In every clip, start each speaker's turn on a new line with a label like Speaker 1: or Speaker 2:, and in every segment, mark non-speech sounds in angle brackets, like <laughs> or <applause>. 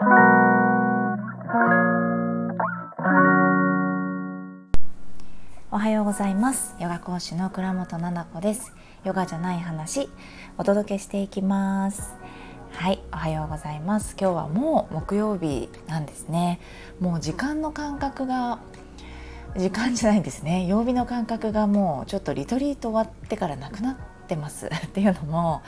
Speaker 1: おはようございます。ヨガ講師の倉本々子です。ヨガじゃない話お届けしていきます。はいおはようございます。今日はもう木曜日なんですね。もう時間の感覚が時間じゃないんですね。曜日の感覚がもうちょっとリトリート終わってからなくなってます。<laughs> っていうのも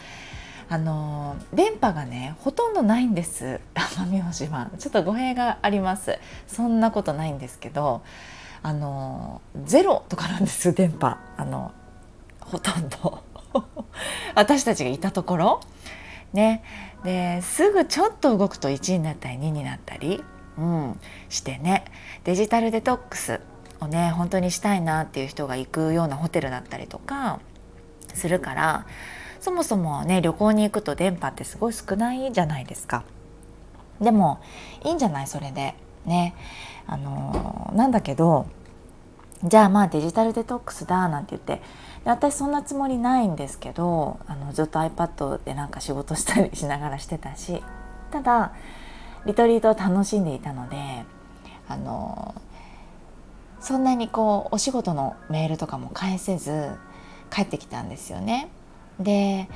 Speaker 1: あの電波がねほとんどないんです。<laughs> 奄美大島。ちょっと語弊があります。そんなことないんですけどあのゼロとかなんです <laughs> 電波。あのほとんど。<laughs> 私たちがいたところ。ね。ですぐちょっと動くと1になったり2になったり、うん、してね。デジタルデトックス。をね本当にしたいなっていう人が行くようなホテルだったりとかするからそもそもね旅行に行くと電波ってすごい少ないじゃないですか。でもいいんじゃない？それで。ね。あのなんだけどじゃあまあデジタルデトックスだなんて言って。私そんなつもりないんですけどあのずっと iPad でなんか仕事したりしながらしてたし。ただリトリートを楽しんでいたのであのそんなにこうお仕事のメールとかも返せず帰ってきたんですよね。で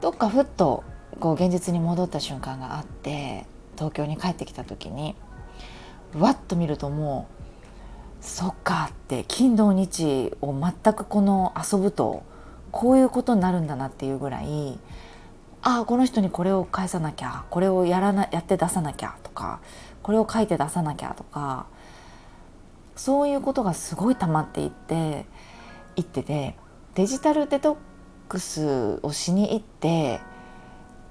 Speaker 1: どっかふっとこう現実に戻った瞬間があって東京に帰ってきた時にわっと見るともうそっかって金土日を全くこの遊ぶとこういうことになるんだなっていうぐらいああこの人にこれを返さなきゃこれをやらなやって出さなきゃとかこれを書いて出さなきゃとかそういうことがすごい溜まっていっていっててデジタルデトックスをしに行って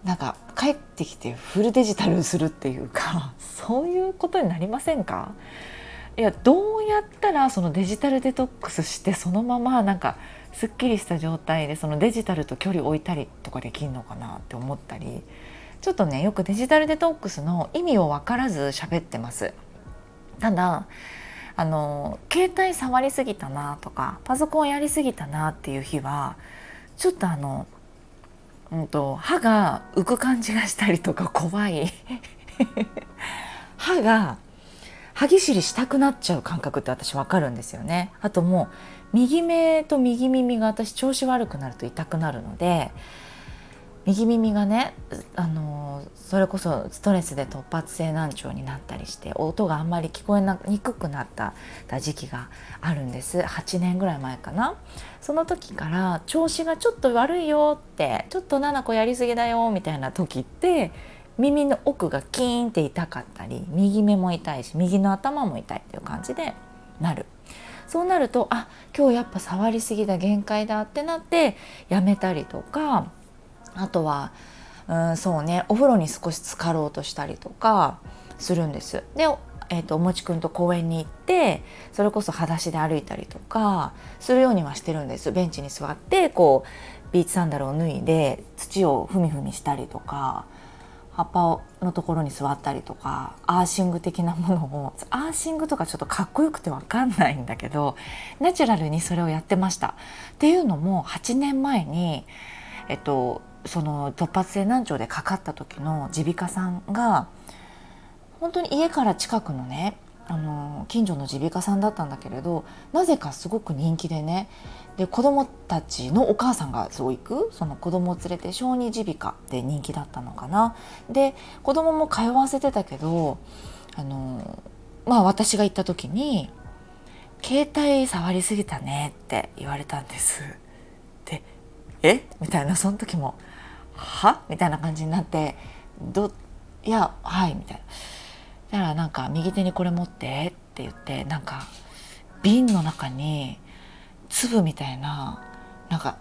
Speaker 1: なんか帰ってきてフルデジタルするっていうか <laughs> そういうことになりませんか？いやどうやったらそのデジタルデトックスしてそのままなんかすっきりした状態でそのデジタルと距離を置いたりとかできるのかなって思ったりちょっとねよくデジタルデトックスの意味を分からず喋ってます。ただあの携帯触りすぎたなとかパソコンやりすぎたなっていう日はちょっとあのうんと、歯が浮く感じがしたりとか怖い。<laughs> 歯が歯ぎしりしたくなっちゃう感覚って私わかるんですよね。あともう右目と右耳が私調子悪くなると痛くなるので右耳がねあのそれこそストレスで突発性難聴になったりして音があんまり聞こえにくくなった時期があるんです8年ぐらい前かなその時から調子がちょっと悪いよってちょっと7個やりすぎだよみたいな時って耳の奥がキーンって痛かったり右目も痛いし右の頭も痛いっていう感じでなる。そうなるとあ今日やっぱ触りすぎだ限界だってなってやめたりとかあとはうんそうねお風呂に少し浸かろうとしたりとかするんです。でえーと、おもちくんと公園に行ってそれこそ裸足で歩いたりとかするようにはしてるんですベンチに座ってこうビーチサンダルを脱いで土をふみふみしたりとか葉っぱのところに座ったりとかアーシング的なものをアーシングとかちょっとかっこよくて分かんないんだけどナチュラルにそれをやってました。っていうのも8年前に、えっと、その突発性難聴でかかった時の耳鼻科さんが本当に家から近くのねあの近所の耳鼻科さんだったんだけれどなぜかすごく人気でねで子供たちのお母さんがそう行くその子供を連れて小児耳鼻科で人気だったのかなで子供も通わせてたけどあのまあ私が行った時に「携帯触りすぎたね」って言われたんです。で「え？みたいなその時もは？みたいな感じになってどいやはいみたいな。だからなんか右手にこれ持ってって言ってなんか瓶の中に粒みたいななんか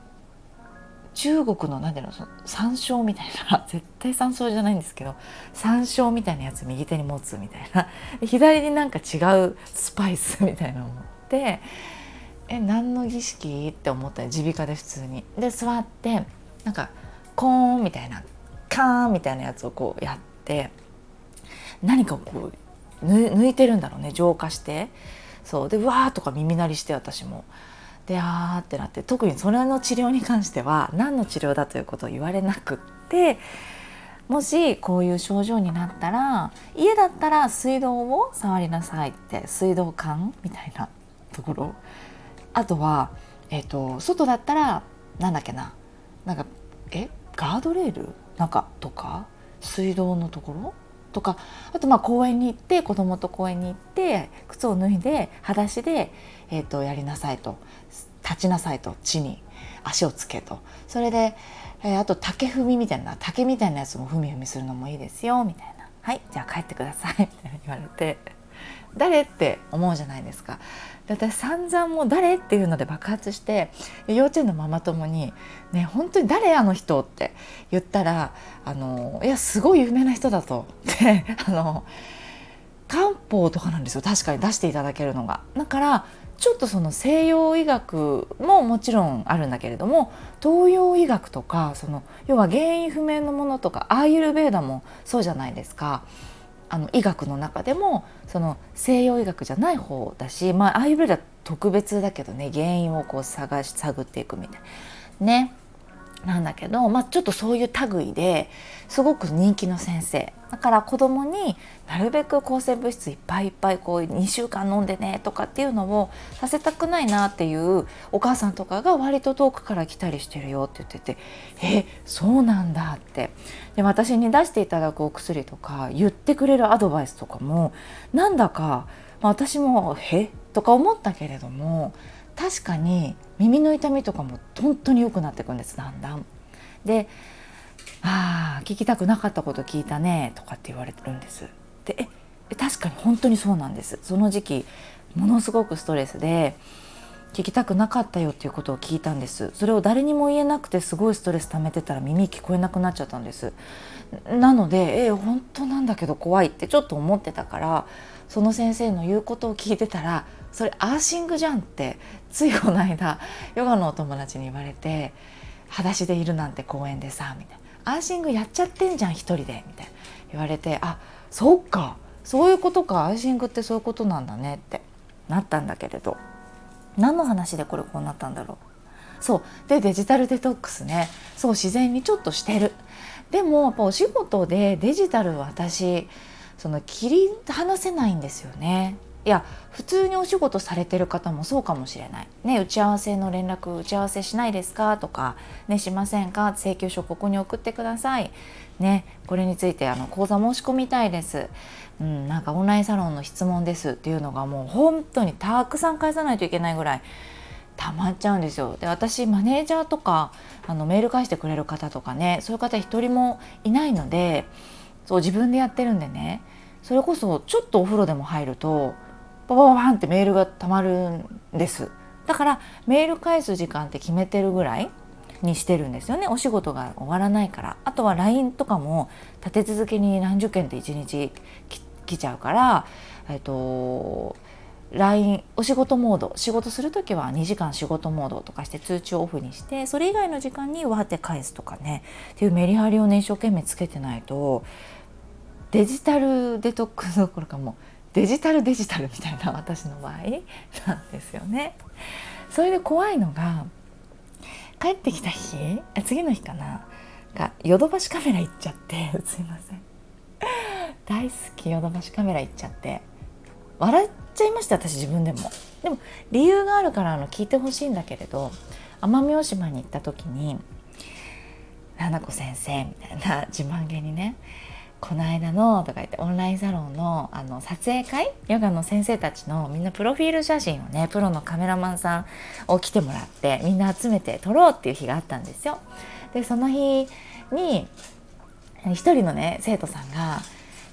Speaker 1: 中国の何ていうのその山椒みたいな。<laughs> 絶対山椒じゃないんですけど山椒みたいなやつ右手に持つみたいな。左になんか違うスパイスみたいなのを持ってえ何の儀式？って思ったら耳鼻科で普通に。で座ってなんかコーンみたいなカーンみたいなやつをこうやって何かをこう抜いてるんだろうね浄化して。そう。でうわーとか耳鳴りして私も。であーってなって特にそれの治療に関しては何の治療だということを言われなくってもしこういう症状になったら家だったら水道を触りなさいって水道管みたいなところ。あとは、えーと、外だったらなんだっけな。なんかえ？ガードレール？なんかとか？水道のところ？とか？あとまあ公園に行って子供と公園に行って靴を脱いで裸足で、えーと、やりなさいと。立ちなさいと。地に。足をつけと。それで、えー、あと竹踏みみたいな竹みたいなやつも踏み踏みするのもいいですよみたいな「はいじゃあ帰ってください」みたいな言われて。誰って思うじゃないですか。で私散々もう誰っていうので爆発して幼稚園のママ友に「ね本当に誰あの人?」って言ったら「あのいやすごい有名な人だと」であの漢方とかなんですよ確かに出していただけるのが。だからちょっとその西洋医学ももちろんあるんだけれども東洋医学とかその要は原因不明のものとかアーユルベーダもそうじゃないですか。あの医学の中でもその西洋医学じゃない方だし、まあ、アーユルベーダ特別だけどね原因をこう探し探っていくみたい。なね。なんだけど、まあ、ちょっとそういう類ですごく人気の先生。だから子供になるべく抗生物質いっぱいいっぱいこう2週間飲んでねとかっていうのをさせたくないなっていうお母さんとかが割と遠くから来たりしてるよって言っててえそうなんだって。で私に出していただくお薬とか言ってくれるアドバイスとかもなんだか、まあ、私も「え？とか思ったけれども確かに耳の痛みとかも本当に良くなっていくんですだんだん。で「ああ聞きたくなかったこと聞いたね」とかって言われてるんです。でえ確かに本当にそうなんですその時期ものすごくストレスで聞きたくなかったよっていうことを聞いたんですそれを誰にも言えなくてすごいストレス溜めてたら耳聞こえなくなっちゃったんですなのでえ本当なんだけど怖いってちょっと思ってたからその先生の言うことを聞いてたらそれアーシングじゃんってついこの間ヨガのお友達に言われて裸足でいるなんて公園でさみたいな。アーシングやっちゃってんじゃん一人でみたいな。言われてあそっか。そういうことか。アーシングってそういうことなんだねって。なったんだけれど。何の話でこれこうなったんだろう。そう。でデジタルデトックスね。そう自然にちょっとしてる。でもやっぱお仕事でデジタル私その切り離せないんですよねいや普通にお仕事されてる方もそうかもしれない。ね、打ち合わせの連絡打ち合わせしないですか？とか、ね、しませんか？請求書ここに送ってください。ね、これについてあの講座申し込みたいです。うん、なんかオンラインサロンの質問ですっていうのがもう本当にたくさん返さないといけないぐらい溜まっちゃうんですよ。で私マネージャーとかあのメール返してくれる方とかねそういう方一人もいないのでそう自分でやってるんでねそれこそちょっとお風呂でも入るとババババンってメールがたまるんです。だからメール返す時間って決めてるぐらいにしてるんですよね。お仕事が終わらないから。あとは LINE とかも立て続けに何十件って1日来ちゃうからえっと LINE お仕事モード。仕事する時は2時間仕事モードとかして通知をオフにしてそれ以外の時間にわって返すとかね。っていうメリハリをね一生懸命つけてないとデジタルデトックスどころかもデジタルデジタルみたいな私の場合なんですよね。それで怖いのが帰ってきた日次の日かながヨドバシカメラ行っちゃってすいません。大好きヨドバシカメラ行っちゃって笑っちゃいました私自分でも。でも理由があるからあの聞いてほしいんだけれど奄美大島に行った時に「七子先生」みたいな自慢げにね。この間のとか言ってオンラインサロンのあの撮影会？ヨガの先生たちのみんなプロフィール写真をねプロのカメラマンさんを来てもらってみんな集めて撮ろうっていう日があったんですよ。でその日に一人のね生徒さんが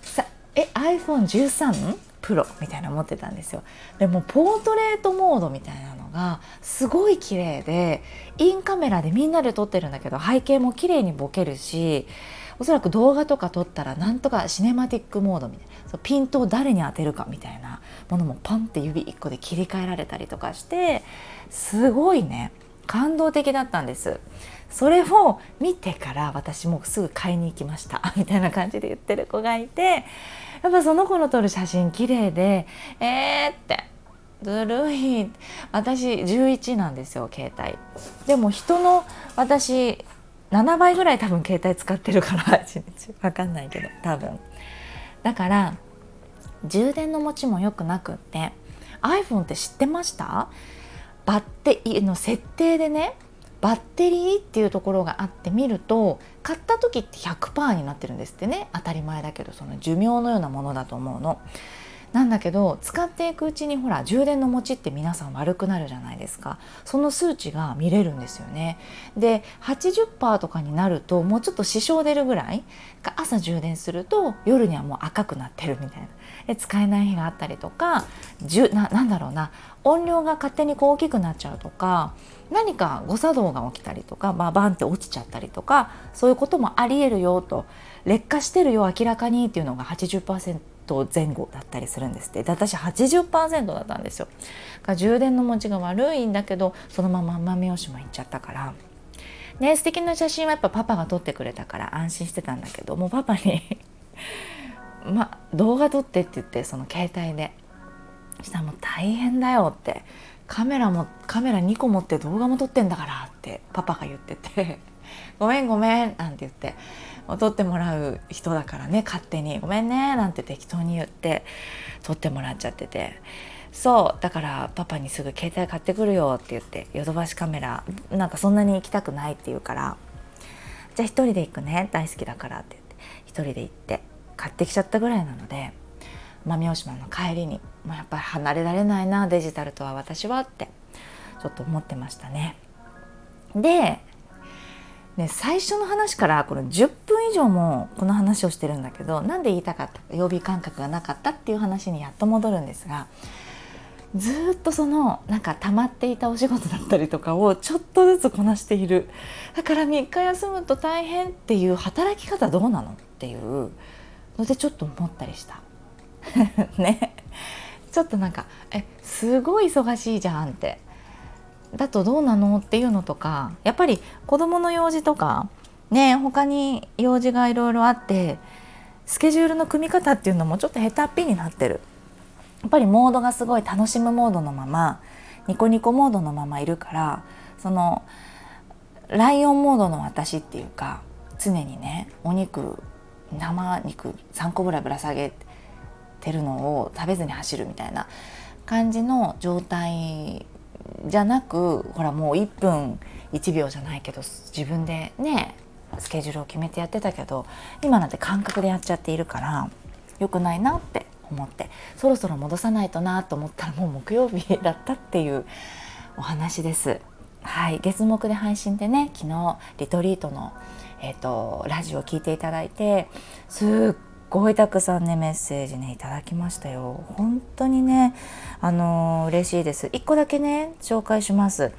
Speaker 1: さえ iPhone13 プロみたいなの持ってたんですよ。でもポートレートモードみたいなのがすごい綺麗でインカメラでみんなで撮ってるんだけど背景も綺麗にボケるしおそらく動画とか撮ったらなんとかシネマティックモードみたいなそうピントを誰に当てるかみたいなものもパンって指1個で切り替えられたりとかしてすごいね感動的だったんです。それを見てから私もすぐ買いに行きました。<laughs> みたいな感じで言ってる子がいてやっぱその子の撮る写真綺麗でえーってずるい。私11なんですよ携帯。でも人の私7倍ぐらい多分携帯使ってるから <laughs> 1日。分かんないけど多分。だから充電の持ちも良くなくって iPhone って知ってました？バッテリーの設定でねバッテリーっていうところがあって見ると買った時って100%になってるんですってね。当たり前だけどその寿命のようなものだと思うの。なんだけど使っていくうちにほら充電の持ちって皆さん悪くなるじゃないですか。その数値が見れるんですよね。で80%とかになるともうちょっと支障出るぐらい朝充電すると夜にはもう赤くなってるみたいな。で使えない日があったりとかじゅななんだろうな。音量が勝手にこう大きくなっちゃうとか何か誤作動が起きたりとか、まあ、バンって落ちちゃったりとかそういうこともありえるよと。劣化してるよ明らかにっていうのが80%前後だったりするんですって。で私80%だったんですよ。充電の持ちが悪いんだけどそのまま奄美大島行っちゃったから。ね素敵な写真はやっぱパパが撮ってくれたから安心してたんだけどもうパパに <laughs> ま動画撮ってって言ってその携帯で。したらもう大変だよって。カメラもカメラ2個持って動画も撮ってんだからってパパが言ってて。ごめんごめんなんて言って。撮ってもらう人だからね勝手に「ごめんね」なんて適当に言って撮ってもらっちゃっててそうだからパパにすぐ携帯買ってくるよって言ってヨドバシカメラなんかそんなに行きたくないって言うからじゃあ一人で行くね大好きだからって言って一人で行って買ってきちゃったぐらいなので奄美大島の帰りにもうやっぱり離れられないなデジタルとは私はってちょっと思ってましたね。でね、最初の話からこの10分以上もこの話をしてるんだけどなんで言いたかったか曜日感覚がなかったっていう話にやっと戻るんですがずっとそのなんか溜まっていたお仕事だったりとかをちょっとずつこなしている。だから3日休むと大変っていう働き方どうなのっていうのでちょっと思ったりした。<laughs> ね。ちょっとなんかえすごい忙しいじゃんって。だとどうなのっていうのとかやっぱり子どもの用事とかね他に用事がいろいろあってスケジュールの組み方っていうのもちょっと下手っぴになってる。やっぱりモードがすごい楽しむモードのままニコニコモードのままいるからそのライオンモードの私っていうか常にねお肉生肉3個ぐらいぶら下げてるのを食べずに走るみたいな感じの状態じゃなくほらもう1分1秒じゃないけど自分でねスケジュールを決めてやってたけど今なんて感覚でやっちゃっているから良くないなって思ってそろそろ戻さないとなと思ったらもう木曜日だったっていうお話です。はい、月目で配信でね昨日リトリートの、えーと、ラジオを聴いていただいてすっごいたくさんねメッセージねいただきましたよ。本当にねあのー、嬉しいです。一個だけね紹介します。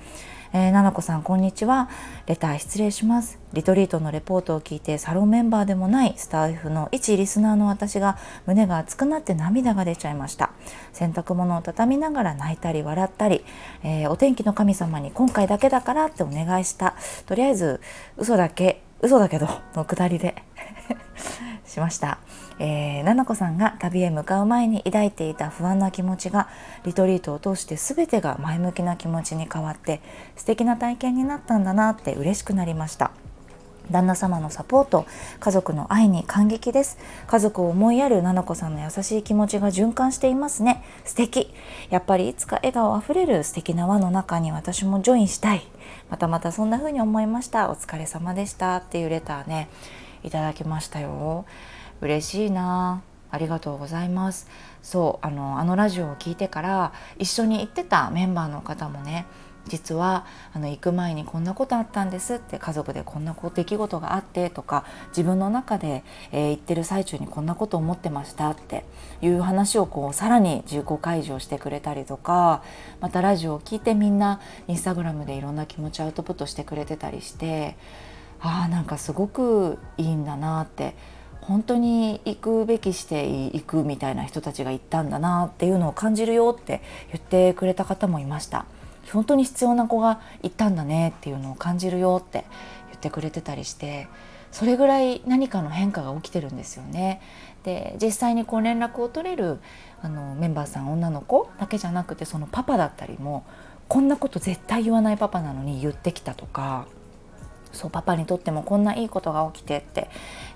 Speaker 1: えー、ななこさんこんにちは。レター失礼します。リトリートのレポートを聞いてサロンメンバーでもないスタッフの一リスナーの私が胸が熱くなって涙が出ちゃいました。洗濯物を畳みながら泣いたり笑ったり、えー、お天気の神様に今回だけだからってお願いした。とりあえず嘘だけ嘘だけどのくだりで <laughs> しました、えー、ななこさんが旅へ向かう前に抱いていた不安な気持ちがリトリートを通して全てが前向きな気持ちに変わって素敵な体験になったんだなって嬉しくなりました。旦那様のサポート家族の愛に感激です。家族を思いやるななこさんの優しい気持ちが循環していますね。素敵。やっぱりいつか笑顔あふれる素敵な輪の中に私もジョインしたい。またまたそんな風に思いました。お疲れ様でしたっていうレターねいただきましたよ。嬉しいな。ありがとうございます。そうあのあのラジオを聞いてから一緒に行ってたメンバーの方もね実はあの行く前にこんなことあったんですって家族でこんな出来事があってとか自分の中で、えー、行ってる最中にこんなこと思ってましたっていう話をこうさらに自己開示をしてくれたりとかまたラジオを聞いてみんなインスタグラムでいろんな気持ちアウトプットしてくれてたりしてああなんかすごくいいんだなって本当に行くべきして行くみたいな人たちが行ったんだなっていうのを感じるよって言ってくれた方もいました本当に必要な子が行ったんだねっていうのを感じるよって言ってくれてたりしてそれぐらい何かの変化が起きてるんですよね。で実際にこう連絡を取れるあのメンバーさん女の子だけじゃなくてそのパパだったりもこんなこと絶対言わないパパなのに言ってきたとかそうパパにとってもこんないいことが起きてって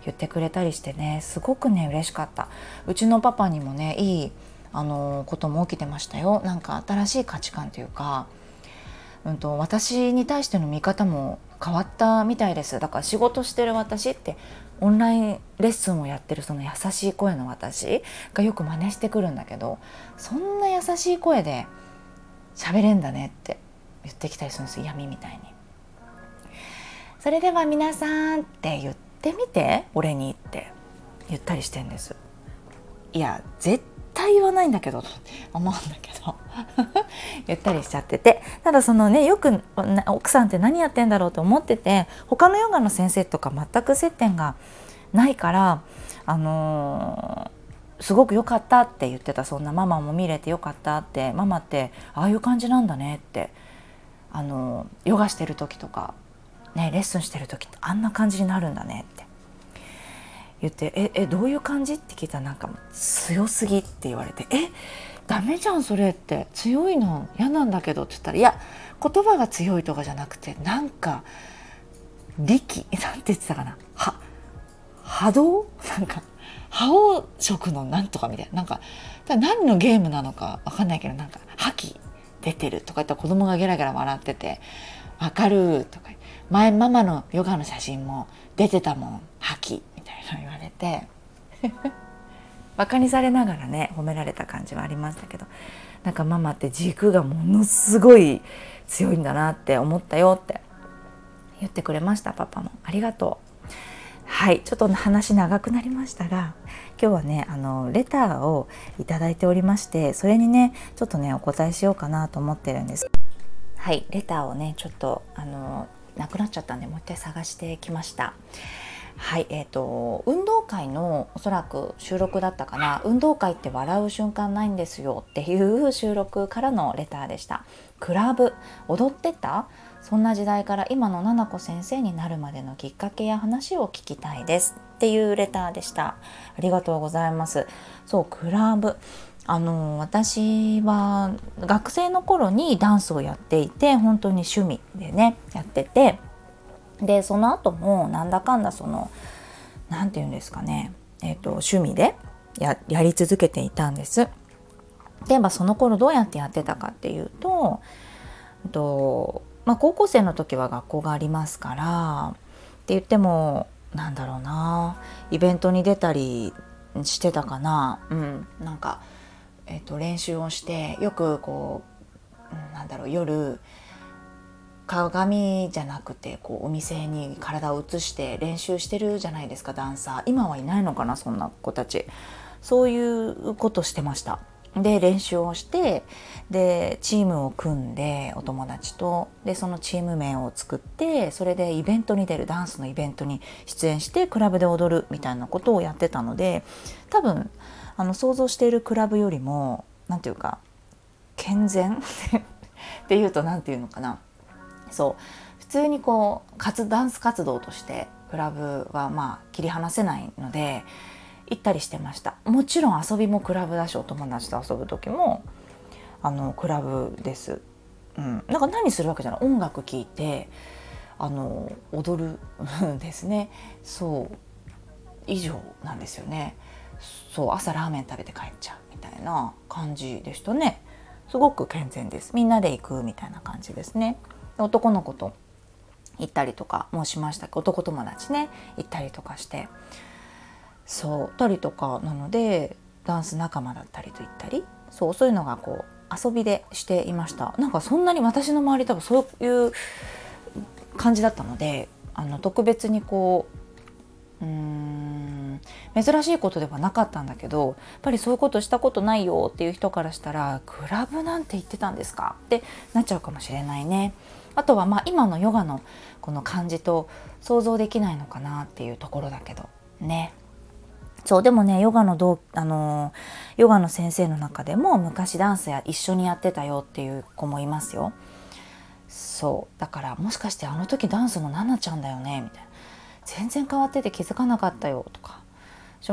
Speaker 1: 言ってくれたりしてねすごくね嬉しかった。うちのパパにもねいいあのことも起きてましたよ。なんか新しい価値観というか、うんと、私に対しての見方も変わったみたいです。だから仕事してる私ってオンラインレッスンをやってるその優しい声の私がよく真似してくるんだけどそんな優しい声で喋れんだねって言ってきたりするんです闇みたいに。それでは皆さんって言ってみて俺にって言ったりしてんですいや絶対言わないんだけどと思うんだけど。<laughs> 言ったりしちゃってて。ただそのねよく奥さんって何やってんだろうと思ってて他のヨガの先生とか全く接点がないからあのー、すごく良かったって言ってた。そんなママも見れてよかったって。ママってああいう感じなんだねってあのヨガしてる時とかねレッスンしてる時ってあんな感じになるんだねって。言って「ええどういう感じ?」って聞いたらなんか「強すぎ」って言われて「えダメじゃんそれって。強いの嫌なんだけど」って言ったら「いや言葉が強いとかじゃなくてなんか力。<laughs> なんて言ってたかな？は波動？なんか波動色のなんとかみたいな。なんか何のゲームなのか分かんないけどなんか覇気出てるとか言ったら子供がゲラゲラ笑ってて「分かる」とか前ママのヨガの写真も出てたもん覇気みたいな言われて。<laughs> バカにされながらね褒められた感じはありましたけど。なんかママって軸がものすごい強いんだなって思ったよって。言ってくれましたパパも。ありがとう。はい。ちょっと話長くなりましたが今日はねあのレターを頂いておりましてそれにねちょっとねお答えしようかなと思ってるんです。はい。レターをねちょっとあのなくなっちゃったんでもう一回探してきました。はいえーと、運動会のおそらく収録だったかな。運動会って笑う瞬間ないんですよっていう収録からのレターでした。クラブ踊ってた？そんな時代から今の七子先生になるまでのきっかけや話を聞きたいですっていうレターでした。ありがとうございます。そうクラブ。あの私は学生の頃にダンスをやっていて本当に趣味でねやっててでその後もなんだかんだその何て言うんですかね、えーと、趣味でやり続けていたんです。で、まあ、その頃どうやってやってたかっていうと,、とまあ、高校生の時は学校がありますからって言ってもなんだろうなイベントに出たりしてたかな、うん、なんか、えーと練習をしてよくこうなんだろう夜鏡じゃなくてこうお店に体を移して練習してるじゃないですかダンサー。今はいないのかなそんな子たち。そういうことしてました。で練習をしてでチームを組んでお友達と。でそのチーム名を作ってそれでイベントに出るダンスのイベントに出演してクラブで踊るみたいなことをやってたので多分あの想像しているクラブよりも何て言うか健全？<laughs> っていうと何て言うのかな。そう。普通にこう活ダンス活動としてクラブはまあ切り離せないので行ったりしてました。もちろん遊びもクラブだしお友達と遊ぶ時もあのクラブです、うん、なんか何するわけじゃない？音楽聴いてあの踊るんですね。そう。以上なんですよね。そう朝ラーメン食べて帰っちゃうみたいな感じでしたね。すごく健全です。みんなで行くみたいな感じですね。男の子と行ったりとかもしました男友達ね行ったりとかして。そうたりとかなのでダンス仲間だったりと行ったり。そうそういうのがこう遊びでしていました。なんかそんなに私の周り多分そういう感じだったのであの特別にこううん珍しいことではなかったんだけどやっぱりそういうことしたことないよっていう人からしたらクラブなんて言ってたんですか？ってなっちゃうかもしれないね。あとはまあ今のヨガのこの感じと想像できないのかなっていうところだけどね。そうでもねヨガのどうあのヨガの先生の中でも昔ダンスや一緒にやってたよっていう子もいますよ。そうだからもしかしてあの時ダンスのナナちゃんだよね？みたいな全然変わってて気づかなかったよとか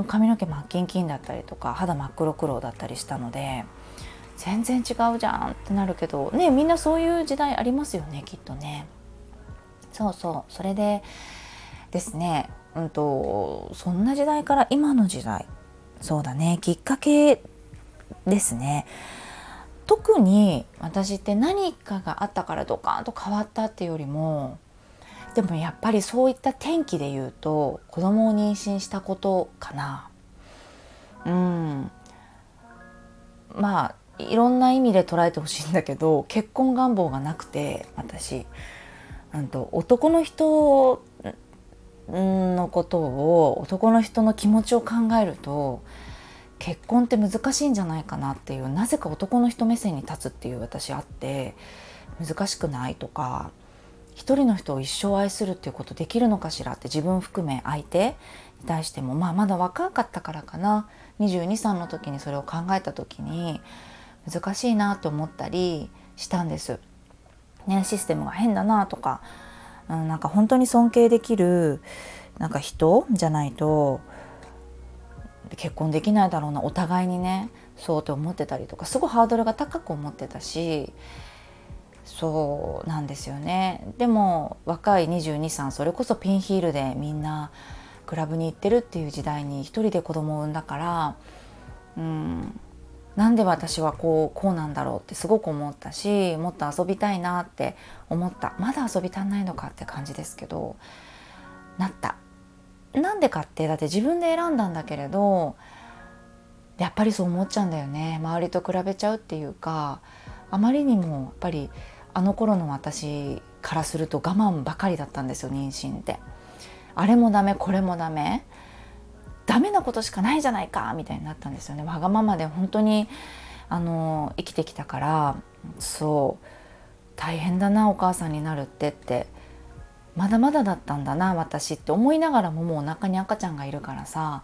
Speaker 1: 髪の毛真っキンキンだったりとか肌真っ黒黒だったりしたので全然違うじゃんってなるけどねみんなそういう時代ありますよねきっとね。そうそう。それでですねうんとそんな時代から今の時代。そうだね。きっかけですね。特に私って何かがあったからドカーンと変わったっていうよりもでもやっぱりそういった転機で言うと子供を妊娠したことかな。うん。まあいろんな意味で捉えてほしいんだけど結婚願望がなくて私、うんと、男の人のことを男の人の気持ちを考えると結婚って難しいんじゃないかなっていうなぜか男の人目線に立つっていう私あって難しくないとか一人の人を一生愛するっていうことできるのかしらって自分含め相手に対してもまあまだ若かったからかな22歳の時にそれを考えた時に難しいなと思ったりしたんです。ね、システムが変だなとか、うん、なんか本当に尊敬できるなんか人じゃないと結婚できないだろうなお互いにねそうって思ってたりとかすごいハードルが高く思ってたしそうなんですよね。でも若い223それこそピンヒールでみんなクラブに行ってるっていう時代に一人で子供を産んだからうんなんで私はこうこうなんだろうってすごく思ったしもっと遊びたいなって思った。まだ遊び足んないのかって感じですけどなった。なんでかってだって自分で選んだんだけれどやっぱりそう思っちゃうんだよね。周りと比べちゃうっていうかあまりにもやっぱりあの頃の私からすると我慢ばかりだったんですよ妊娠って。あれもダメこれもダメダメなことしかないじゃないかみたいになったんですよね。わがままで本当にあの生きてきたからそう大変だなお母さんになるってってまだまだだったんだな私って思いながらももうお腹に赤ちゃんがいるからさ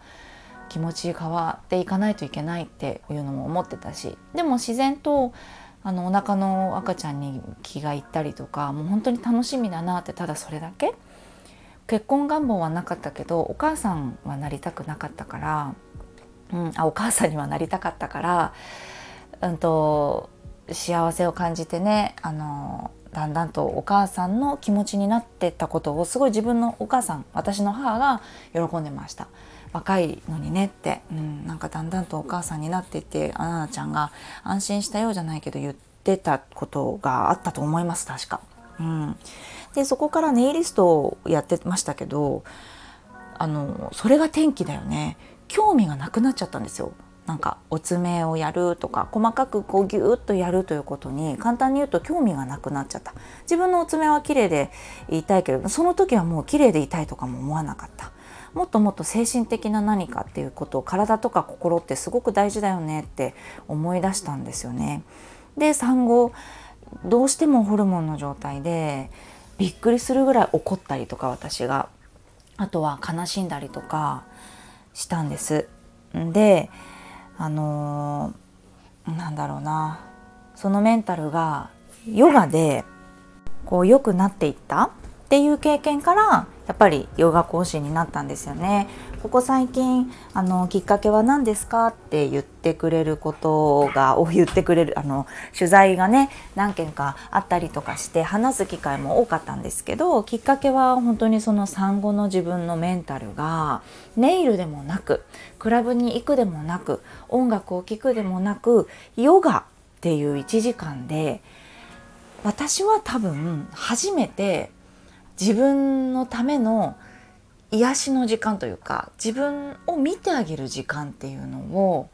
Speaker 1: 気持ち変わっていかないといけないっていうのも思ってたしでも自然とあのお腹の赤ちゃんに気がいったりとかもう本当に楽しみだなってただそれだけ結婚願望はなかったけどお母さんはなりたくなかったから、うん、あお母さんにはなりたかったから、うんと、幸せを感じてねあのだんだんとお母さんの気持ちになってったことをすごい自分のお母さん私の母が喜んでました。若いのにねって、うん、なんかだんだんとお母さんになっていってあななちゃんが安心したようじゃないけど言ってたことがあったと思います確か。うん、でそこからネイリストをやってましたけどあのそれが転機だよね。興味がなくなっちゃったんですよ。なんかお爪をやるとか細かくこうギューッとやるということに簡単に言うと興味がなくなっちゃった。自分のお爪は綺麗でいたいけどその時はもう綺麗でいたいとかも思わなかった。もっともっと精神的な何かっていうことを体とか心ってすごく大事だよねって思い出したんですよねで産後どうしてもホルモンの状態でびっくりするぐらい怒ったりとか私があとは悲しんだりとかしたんです。であのー、なんだろうなそのメンタルがヨガでこう良くなっていったっていう経験からやっぱりヨガ講師になったんですよね。ここ最近あのきっかけは何ですかって言ってくれることがを言ってくれるあの取材がね何件かあったりとかして話す機会も多かったんですけどきっかけは本当にその産後の自分のメンタルがネイルでもなくクラブに行くでもなく音楽を聴くでもなくヨガっていう1時間で私は多分初めて自分のための癒しの時間というか自分を見てあげる時間っていうのを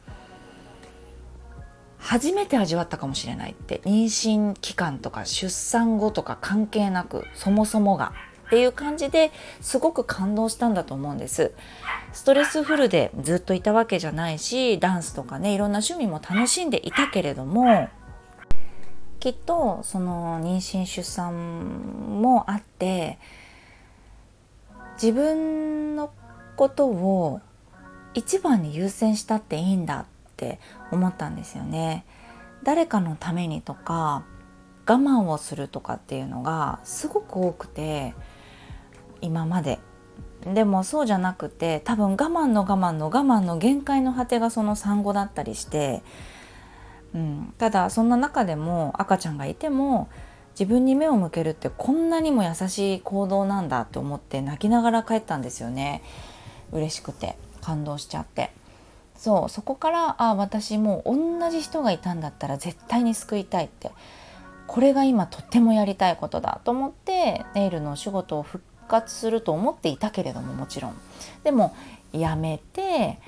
Speaker 1: 初めて味わったかもしれないって妊娠期間とか出産後とか関係なくそもそもがっていう感じですごく感動したんだと思うんです。ストレスフルでずっといたわけじゃないしダンスとかねいろんな趣味も楽しんでいたけれどもきっとその妊娠出産もあって自分のことを一番に優先したっていいんだって思ったんですよね。誰かのためにとか我慢をするとかっていうのがすごく多くて今まででもそうじゃなくて多分我慢の我慢の我慢の限界の果てがその産後だったりしてうん、ただそんな中でも赤ちゃんがいても自分に目を向けるってこんなにも優しい行動なんだと思って泣きながら帰ったんですよね。嬉しくて感動しちゃって。そうそこからあ私もう同じ人がいたんだったら絶対に救いたいって。これが今とってもやりたいことだと思ってネイルのお仕事を復活すると思っていたけれどももちろん。でもやめて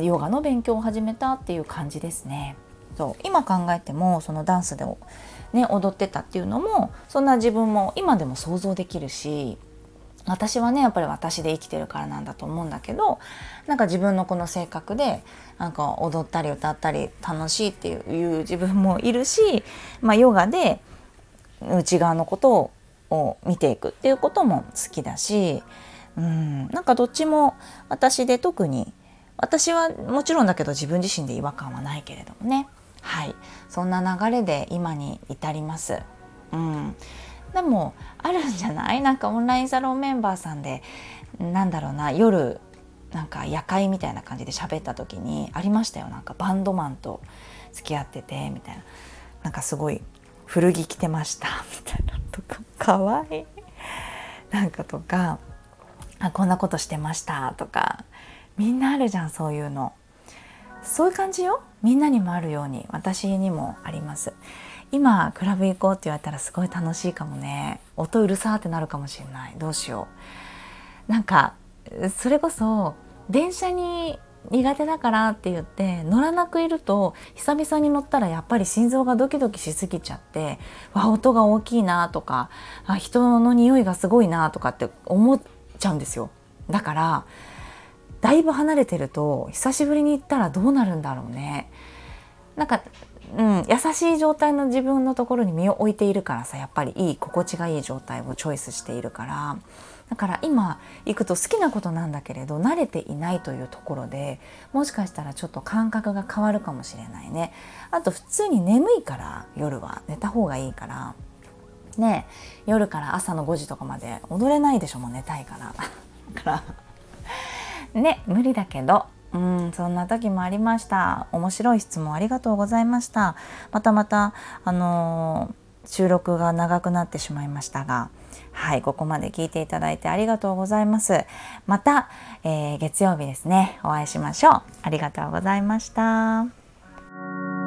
Speaker 1: ヨガの勉強を始めたっていう感じですね。そう。今考えてもそのダンスで、ね、踊ってたっていうのもそんな自分も今でも想像できるし私はねやっぱり私で生きてるからなんだと思うんだけどなんか自分のこの性格でなんか踊ったり歌ったり楽しいっていう自分もいるし、まあ、ヨガで内側のことを見ていくっていうことも好きだしうんなんかどっちも私で特に私はもちろんだけど自分自身で違和感はないけれどもね。はい。そんな流れで今に至ります。うん。でもあるんじゃない？<laughs> なんかオンラインサロンメンバーさんでなんだろうな夜なんか夜会みたいな感じで喋った時にありましたよ。なんかバンドマンと付き合っててみたいな。なんかすごい古着着てました。<laughs> みたいなとか。かわいい。なんかとかあこんなことしてました。とか。みんなあるじゃんそういうの。そういう感じよ。みんなにもあるように私にもあります。今クラブ行こうって言われたらすごい楽しいかもね。音うるさってなるかもしれない。どうしよう。なんかそれこそ電車に苦手だからって言って乗らなくいると久々に乗ったらやっぱり心臓がドキドキしすぎちゃってわ音が大きいなとかあ人の匂いがすごいなとかって思っちゃうんですよ。だからだいぶ離れてると久しぶりに行ったらどうなるんだろうね。なんかうん、優しい状態の自分のところに身を置いているからさやっぱりいい心地がいい状態をチョイスしているから。だから今行くと好きなことなんだけれど慣れていないというところでもしかしたらちょっと感覚が変わるかもしれないね。あと普通に眠いから夜は。寝た方がいいから。ね夜から朝の5時とかまで踊れないでしょもう寝たいから。だからね無理だけど。うんそんな時もありました。面白い質問ありがとうございました。またまたあのー、収録が長くなってしまいましたが。はいここまで聞いていただいてありがとうございます。また、えー、月曜日ですね。お会いしましょう。ありがとうございました。